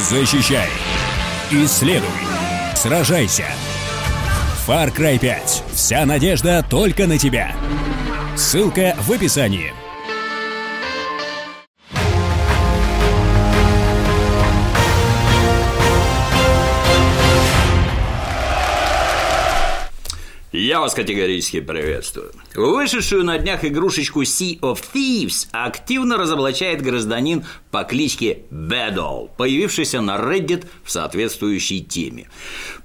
Защищай. Исследуй. Сражайся. Far Cry 5. Вся надежда только на тебя. Ссылка в описании. Я вас категорически приветствую. Вышедшую на днях игрушечку Sea of Thieves активно разоблачает гражданин по кличке Бэдол, появившийся на Reddit в соответствующей теме.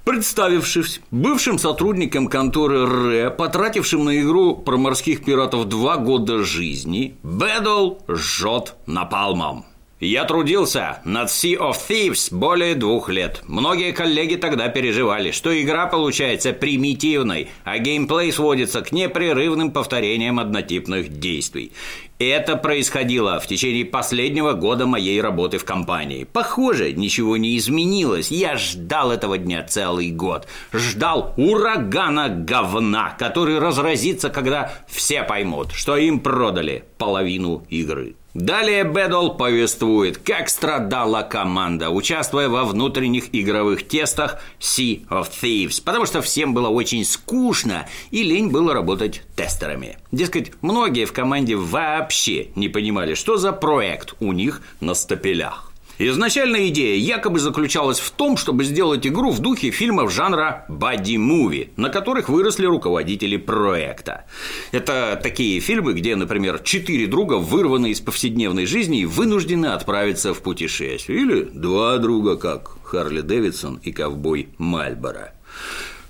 Представившись бывшим сотрудником конторы Ре, потратившим на игру про морских пиратов два года жизни, Бэдол жжет напалмом. Я трудился над Sea of Thieves более двух лет. Многие коллеги тогда переживали, что игра получается примитивной, а геймплей сводится к непрерывным повторениям однотипных действий. Это происходило в течение последнего года моей работы в компании. Похоже, ничего не изменилось. Я ждал этого дня целый год. Ждал урагана говна, который разразится, когда все поймут, что им продали половину игры. Далее Бэдл повествует, как страдала команда, участвуя во внутренних игровых тестах Sea of Thieves, потому что всем было очень скучно и лень было работать тестерами. Дескать, многие в команде вообще не понимали, что за проект у них на стапелях. Изначальная идея якобы заключалась в том, чтобы сделать игру в духе фильмов жанра боди-муви, на которых выросли руководители проекта. Это такие фильмы, где, например, четыре друга вырваны из повседневной жизни и вынуждены отправиться в путешествие. Или два друга, как Харли Дэвидсон и ковбой Мальборо.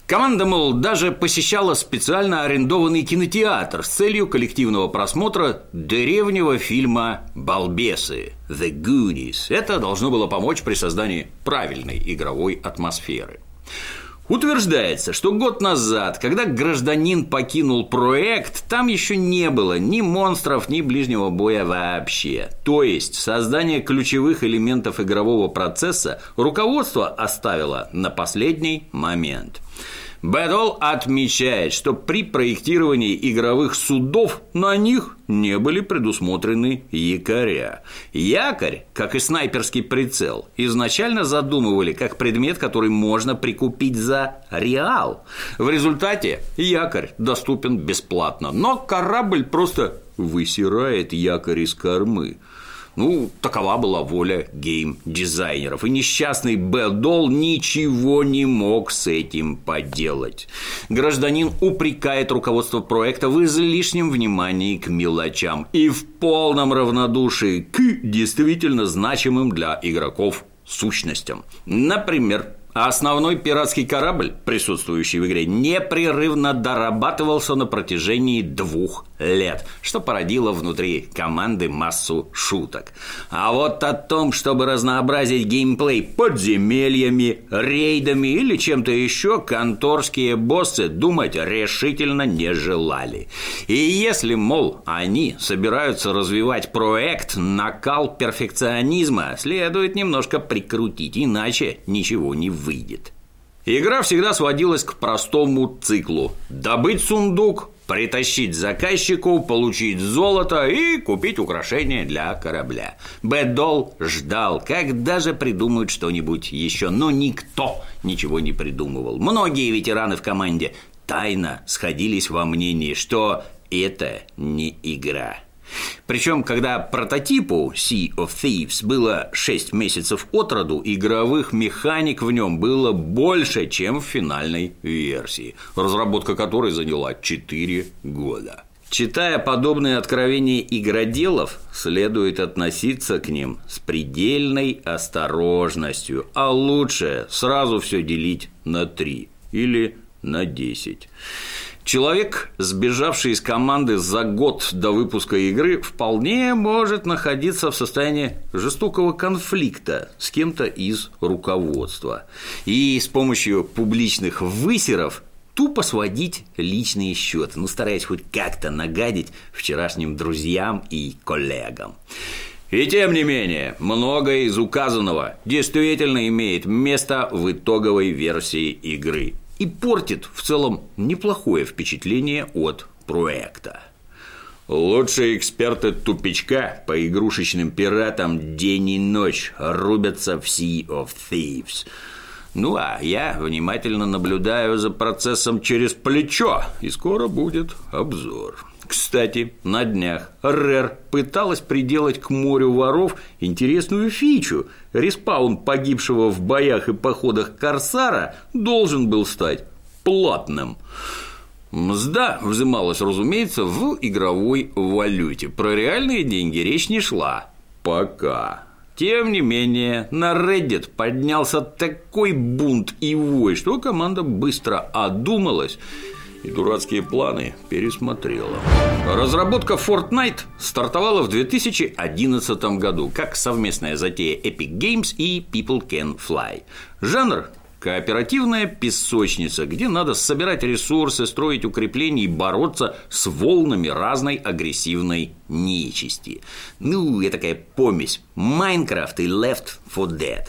Команда, мол, даже посещала специально арендованный кинотеатр с целью коллективного просмотра древнего фильма «Балбесы» «The Goonies». Это должно было помочь при создании правильной игровой атмосферы. Утверждается, что год назад, когда гражданин покинул проект, там еще не было ни монстров, ни ближнего боя вообще. То есть создание ключевых элементов игрового процесса руководство оставило на последний момент. Бэдл отмечает, что при проектировании игровых судов на них не были предусмотрены якоря. Якорь, как и снайперский прицел, изначально задумывали как предмет, который можно прикупить за реал. В результате якорь доступен бесплатно, но корабль просто высирает якорь из кормы. Ну, такова была воля гейм-дизайнеров, и несчастный Бэдол ничего не мог с этим поделать. Гражданин упрекает руководство проекта в излишнем внимании к мелочам и в полном равнодушии к действительно значимым для игроков сущностям. Например, а основной пиратский корабль, присутствующий в игре, непрерывно дорабатывался на протяжении двух лет, что породило внутри команды массу шуток. А вот о том, чтобы разнообразить геймплей подземельями, рейдами или чем-то еще, конторские боссы думать решительно не желали. И если, мол, они собираются развивать проект накал перфекционизма, следует немножко прикрутить, иначе ничего не выйдет. Игра всегда сводилась к простому циклу – добыть сундук, притащить заказчику, получить золото и купить украшения для корабля. Бэддол ждал, когда же придумают что-нибудь еще, но никто ничего не придумывал. Многие ветераны в команде тайно сходились во мнении, что это не игра. Причем, когда прототипу Sea of Thieves было 6 месяцев от роду, игровых механик в нем было больше, чем в финальной версии, разработка которой заняла 4 года. Читая подобные откровения игроделов, следует относиться к ним с предельной осторожностью, а лучше сразу все делить на три или на десять. Человек, сбежавший из команды за год до выпуска игры, вполне может находиться в состоянии жестокого конфликта с кем-то из руководства. И с помощью публичных высеров тупо сводить личные счеты, ну, стараясь хоть как-то нагадить вчерашним друзьям и коллегам. И тем не менее, многое из указанного действительно имеет место в итоговой версии игры и портит в целом неплохое впечатление от проекта. Лучшие эксперты тупичка по игрушечным пиратам день и ночь рубятся в Sea of Thieves. Ну, а я внимательно наблюдаю за процессом через плечо, и скоро будет обзор. Кстати, на днях Рэр пыталась приделать к морю воров интересную фичу. Респаун погибшего в боях и походах Корсара должен был стать платным. Мзда взималась, разумеется, в игровой валюте. Про реальные деньги речь не шла. Пока. Тем не менее, на Reddit поднялся такой бунт и вой, что команда быстро одумалась и дурацкие планы пересмотрела. Разработка Fortnite стартовала в 2011 году как совместная затея Epic Games и People Can Fly. Жанр Кооперативная песочница, где надо собирать ресурсы, строить укрепления и бороться с волнами разной агрессивной нечисти. Ну, это такая помесь Майнкрафт и Left 4 Dead.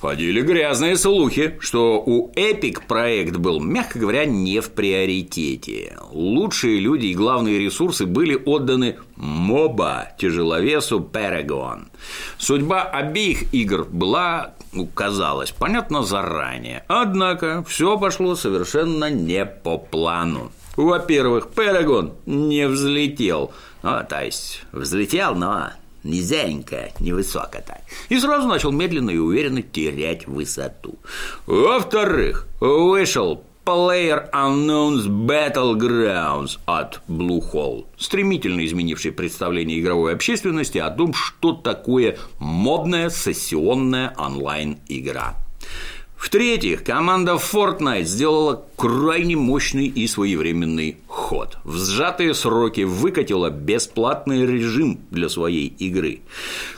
Ходили грязные слухи, что у Epic проект был, мягко говоря, не в приоритете. Лучшие люди и главные ресурсы были отданы моба тяжеловесу Paragon. Судьба обеих игр была ну, казалось, понятно заранее. Однако все пошло совершенно не по плану. Во-первых, Парагон не взлетел. Ну, то есть, взлетел, но низенько, невысоко так. И сразу начал медленно и уверенно терять высоту. Во-вторых, вышел Player Unknown's Battlegrounds от Bluehole, стремительно изменивший представление игровой общественности о том, что такое модная сессионная онлайн-игра. В-третьих, команда Fortnite сделала крайне мощный и своевременный ход. В сжатые сроки выкатила бесплатный режим для своей игры,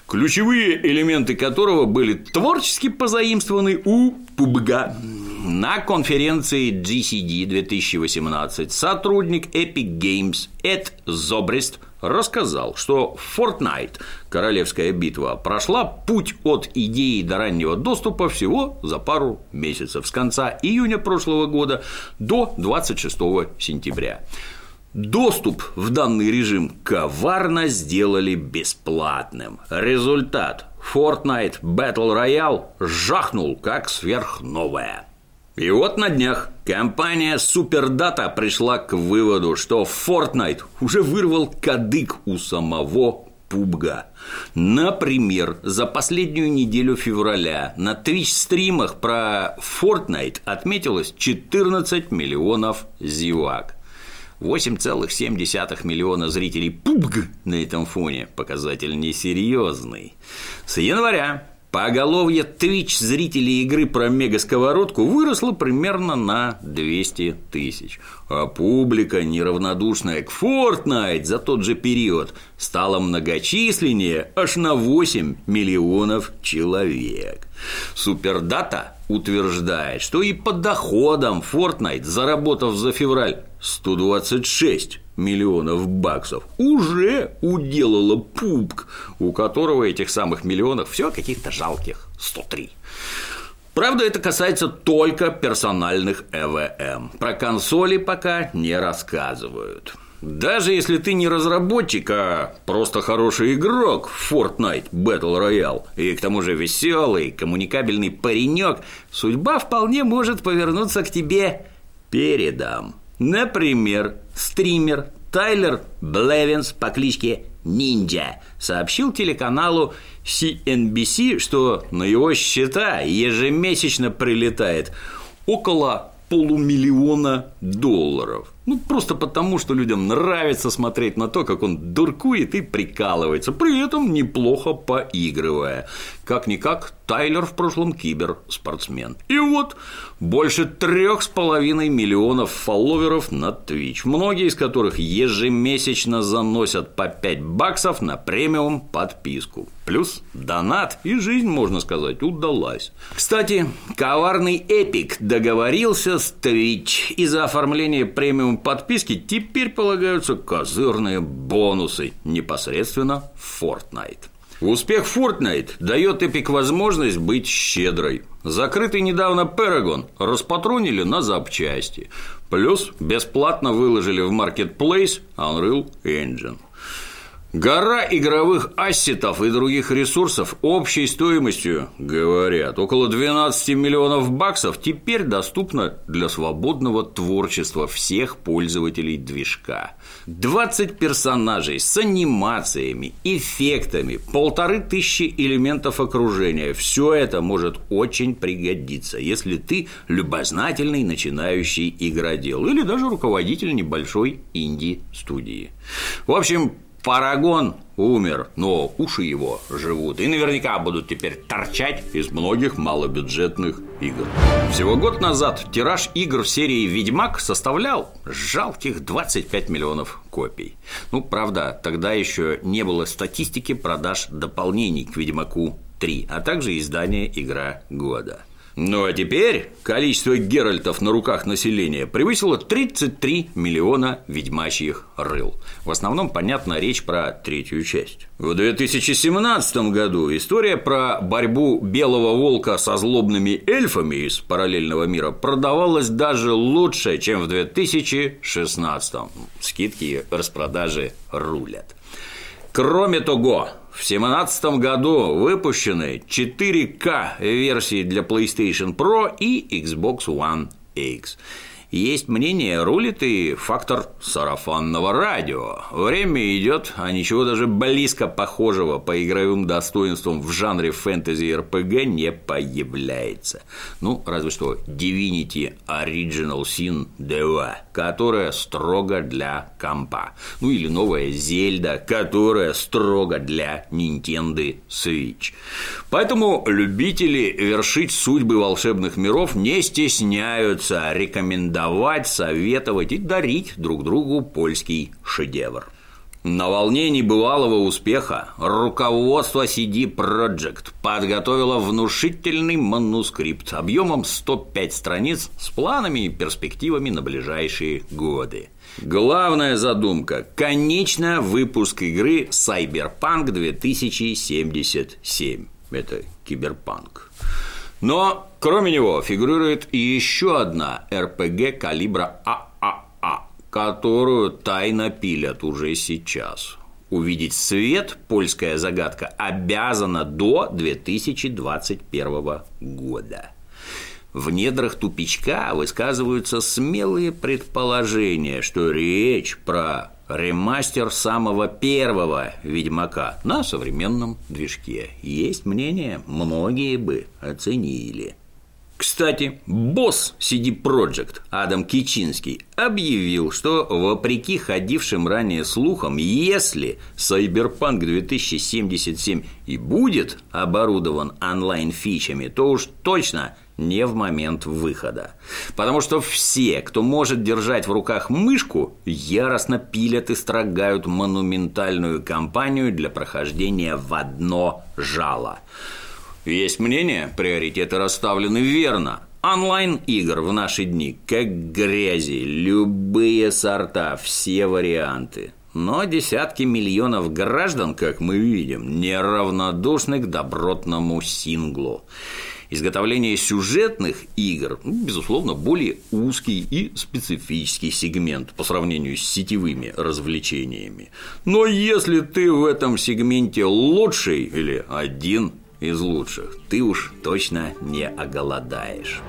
ключевые элементы которого были творчески позаимствованы у PUBG. На конференции GCD 2018 сотрудник Epic Games Эд Зобрест рассказал, что Fortnite Королевская битва прошла путь от идеи до раннего доступа всего за пару месяцев с конца июня прошлого года до 26 сентября. Доступ в данный режим коварно сделали бесплатным. Результат – Fortnite Battle Royale жахнул как сверхновая. И вот на днях компания Superdata пришла к выводу, что Fortnite уже вырвал кадык у самого Пубга. Например, за последнюю неделю февраля на Twitch-стримах про Fortnite отметилось 14 миллионов зевак. 8,7 миллиона зрителей PUBG на этом фоне – показатель несерьезный. С января Поголовье Twitch зрителей игры про мегасковородку выросло примерно на 200 тысяч, а публика, неравнодушная к Fortnite за тот же период, стала многочисленнее аж на 8 миллионов человек. Супердата утверждает, что и по доходам Fortnite, заработав за февраль 126 миллионов баксов уже уделала пупк, у которого этих самых миллионов все каких-то жалких 103. Правда, это касается только персональных ЭВМ. Про консоли пока не рассказывают. Даже если ты не разработчик, а просто хороший игрок в Fortnite Battle Royale, и к тому же веселый, коммуникабельный паренек, судьба вполне может повернуться к тебе передом. Например, стример Тайлер Блевинс по кличке Ниндзя сообщил телеканалу CNBC, что на его счета ежемесячно прилетает около полумиллиона долларов. Ну, просто потому, что людям нравится смотреть на то, как он дуркует и прикалывается, при этом неплохо поигрывая. Как-никак, Тайлер в прошлом киберспортсмен. И вот, больше трех с половиной миллионов фолловеров на Twitch, многие из которых ежемесячно заносят по 5 баксов на премиум подписку. Плюс донат, и жизнь, можно сказать, удалась. Кстати, коварный Эпик договорился с Twitch, и за оформление премиум подписки теперь полагаются козырные бонусы непосредственно в Fortnite. Успех Fortnite дает Epic возможность быть щедрой. Закрытый недавно Paragon распатронили на запчасти. Плюс бесплатно выложили в Marketplace Unreal Engine. Гора игровых ассетов и других ресурсов общей стоимостью, говорят, около 12 миллионов баксов теперь доступна для свободного творчества всех пользователей движка. 20 персонажей с анимациями, эффектами, полторы тысячи элементов окружения – все это может очень пригодиться, если ты любознательный начинающий игродел или даже руководитель небольшой инди-студии. В общем, Парагон умер, но уши его живут и наверняка будут теперь торчать из многих малобюджетных игр. Всего год назад тираж игр в серии «Ведьмак» составлял жалких 25 миллионов копий. Ну, правда, тогда еще не было статистики продаж дополнений к «Ведьмаку 3», а также издания «Игра года». Ну а теперь количество Геральтов на руках населения превысило 33 миллиона ведьмачьих рыл. В основном, понятно, речь про третью часть. В 2017 году история про борьбу белого волка со злобными эльфами из параллельного мира продавалась даже лучше, чем в 2016. Скидки и распродажи рулят. Кроме того, в 2017 году выпущены 4К версии для PlayStation Pro и Xbox One X. Есть мнение, рулит и фактор сарафанного радио. Время идет, а ничего даже близко похожего по игровым достоинствам в жанре фэнтези и РПГ не появляется. Ну, разве что Divinity Original Sin 2, которая строго для компа. Ну, или новая Зельда, которая строго для Nintendo Switch. Поэтому любители вершить судьбы волшебных миров не стесняются рекомендовать рекомендовать, советовать и дарить друг другу польский шедевр. На волне небывалого успеха руководство CD Projekt подготовило внушительный манускрипт объемом 105 страниц с планами и перспективами на ближайшие годы. Главная задумка – конечный выпуск игры Cyberpunk 2077. Это киберпанк. Но кроме него фигурирует и еще одна РПГ калибра ААА, которую тайно пилят уже сейчас. Увидеть свет польская загадка обязана до 2021 года. В недрах тупичка высказываются смелые предположения, что речь про ремастер самого первого Ведьмака на современном движке. Есть мнение, многие бы оценили. Кстати, босс CD Projekt Адам Кичинский объявил, что вопреки ходившим ранее слухам, если Cyberpunk 2077 и будет оборудован онлайн-фичами, то уж точно не в момент выхода. Потому что все, кто может держать в руках мышку, яростно пилят и строгают монументальную кампанию для прохождения в одно жало. Есть мнение, приоритеты расставлены верно. Онлайн-игр в наши дни как грязи, любые сорта, все варианты. Но десятки миллионов граждан, как мы видим, неравнодушны к добротному синглу. Изготовление сюжетных игр, ну, безусловно, более узкий и специфический сегмент по сравнению с сетевыми развлечениями. Но если ты в этом сегменте лучший или один из лучших, ты уж точно не оголодаешь.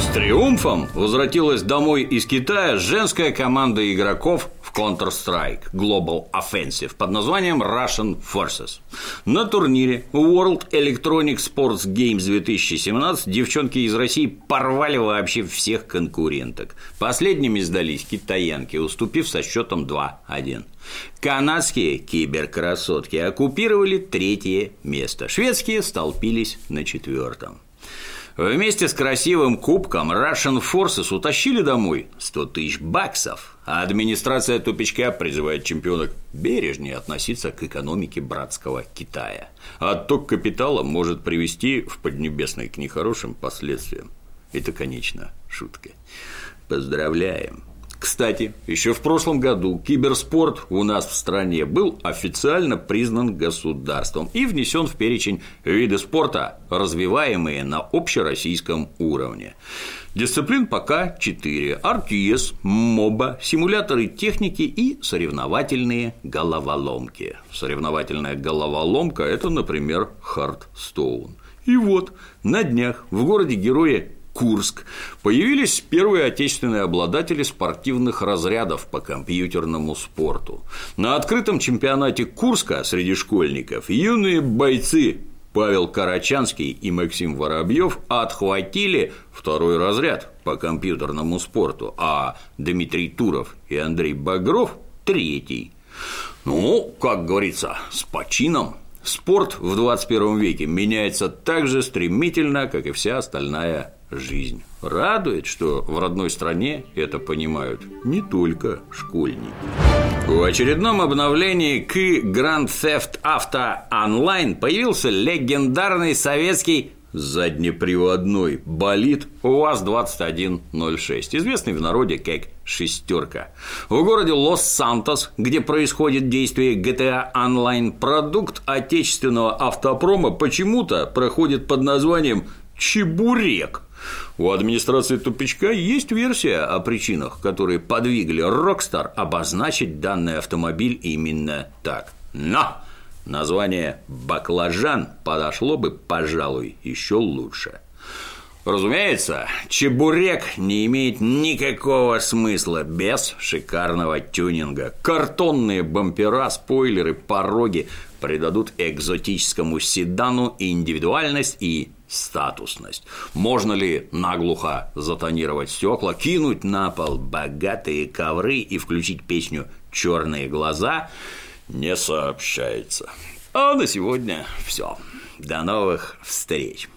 С триумфом возвратилась домой из Китая женская команда игроков Counter-Strike Global Offensive под названием Russian Forces. На турнире World Electronic Sports Games 2017 девчонки из России порвали вообще всех конкуренток. Последними сдались китаянки, уступив со счетом 2-1. Канадские киберкрасотки оккупировали третье место. Шведские столпились на четвертом. Вместе с красивым кубком Russian Forces утащили домой 100 тысяч баксов, а администрация тупичка призывает чемпионок бережнее относиться к экономике братского Китая. Отток капитала может привести в Поднебесной к нехорошим последствиям. Это, конечно, шутка. Поздравляем! Кстати, еще в прошлом году киберспорт у нас в стране был официально признан государством и внесен в перечень виды спорта, развиваемые на общероссийском уровне. Дисциплин пока 4 – РТС, МОБА, симуляторы техники и соревновательные головоломки. Соревновательная головоломка – это, например, Хардстоун. И вот на днях в городе-герое Курск появились первые отечественные обладатели спортивных разрядов по компьютерному спорту. На открытом чемпионате Курска среди школьников юные бойцы Павел Карачанский и Максим Воробьев отхватили второй разряд по компьютерному спорту, а Дмитрий Туров и Андрей Багров – третий. Ну, как говорится, с почином. Спорт в 21 веке меняется так же стремительно, как и вся остальная жизнь. Радует, что в родной стране это понимают не только школьники. В очередном обновлении к Grand Theft Auto Online появился легендарный советский заднеприводной болид УАЗ-2106, известный в народе как «шестерка». В городе Лос-Сантос, где происходит действие GTA Online, продукт отечественного автопрома почему-то проходит под названием «Чебурек». У администрации тупичка есть версия о причинах, которые подвигли Rockstar обозначить данный автомобиль именно так. Но название «баклажан» подошло бы, пожалуй, еще лучше. Разумеется, чебурек не имеет никакого смысла без шикарного тюнинга. Картонные бампера, спойлеры, пороги придадут экзотическому седану индивидуальность и статусность. Можно ли наглухо затонировать стекла, кинуть на пол богатые ковры и включить песню «Черные глаза» не сообщается. А на сегодня все. До новых встреч.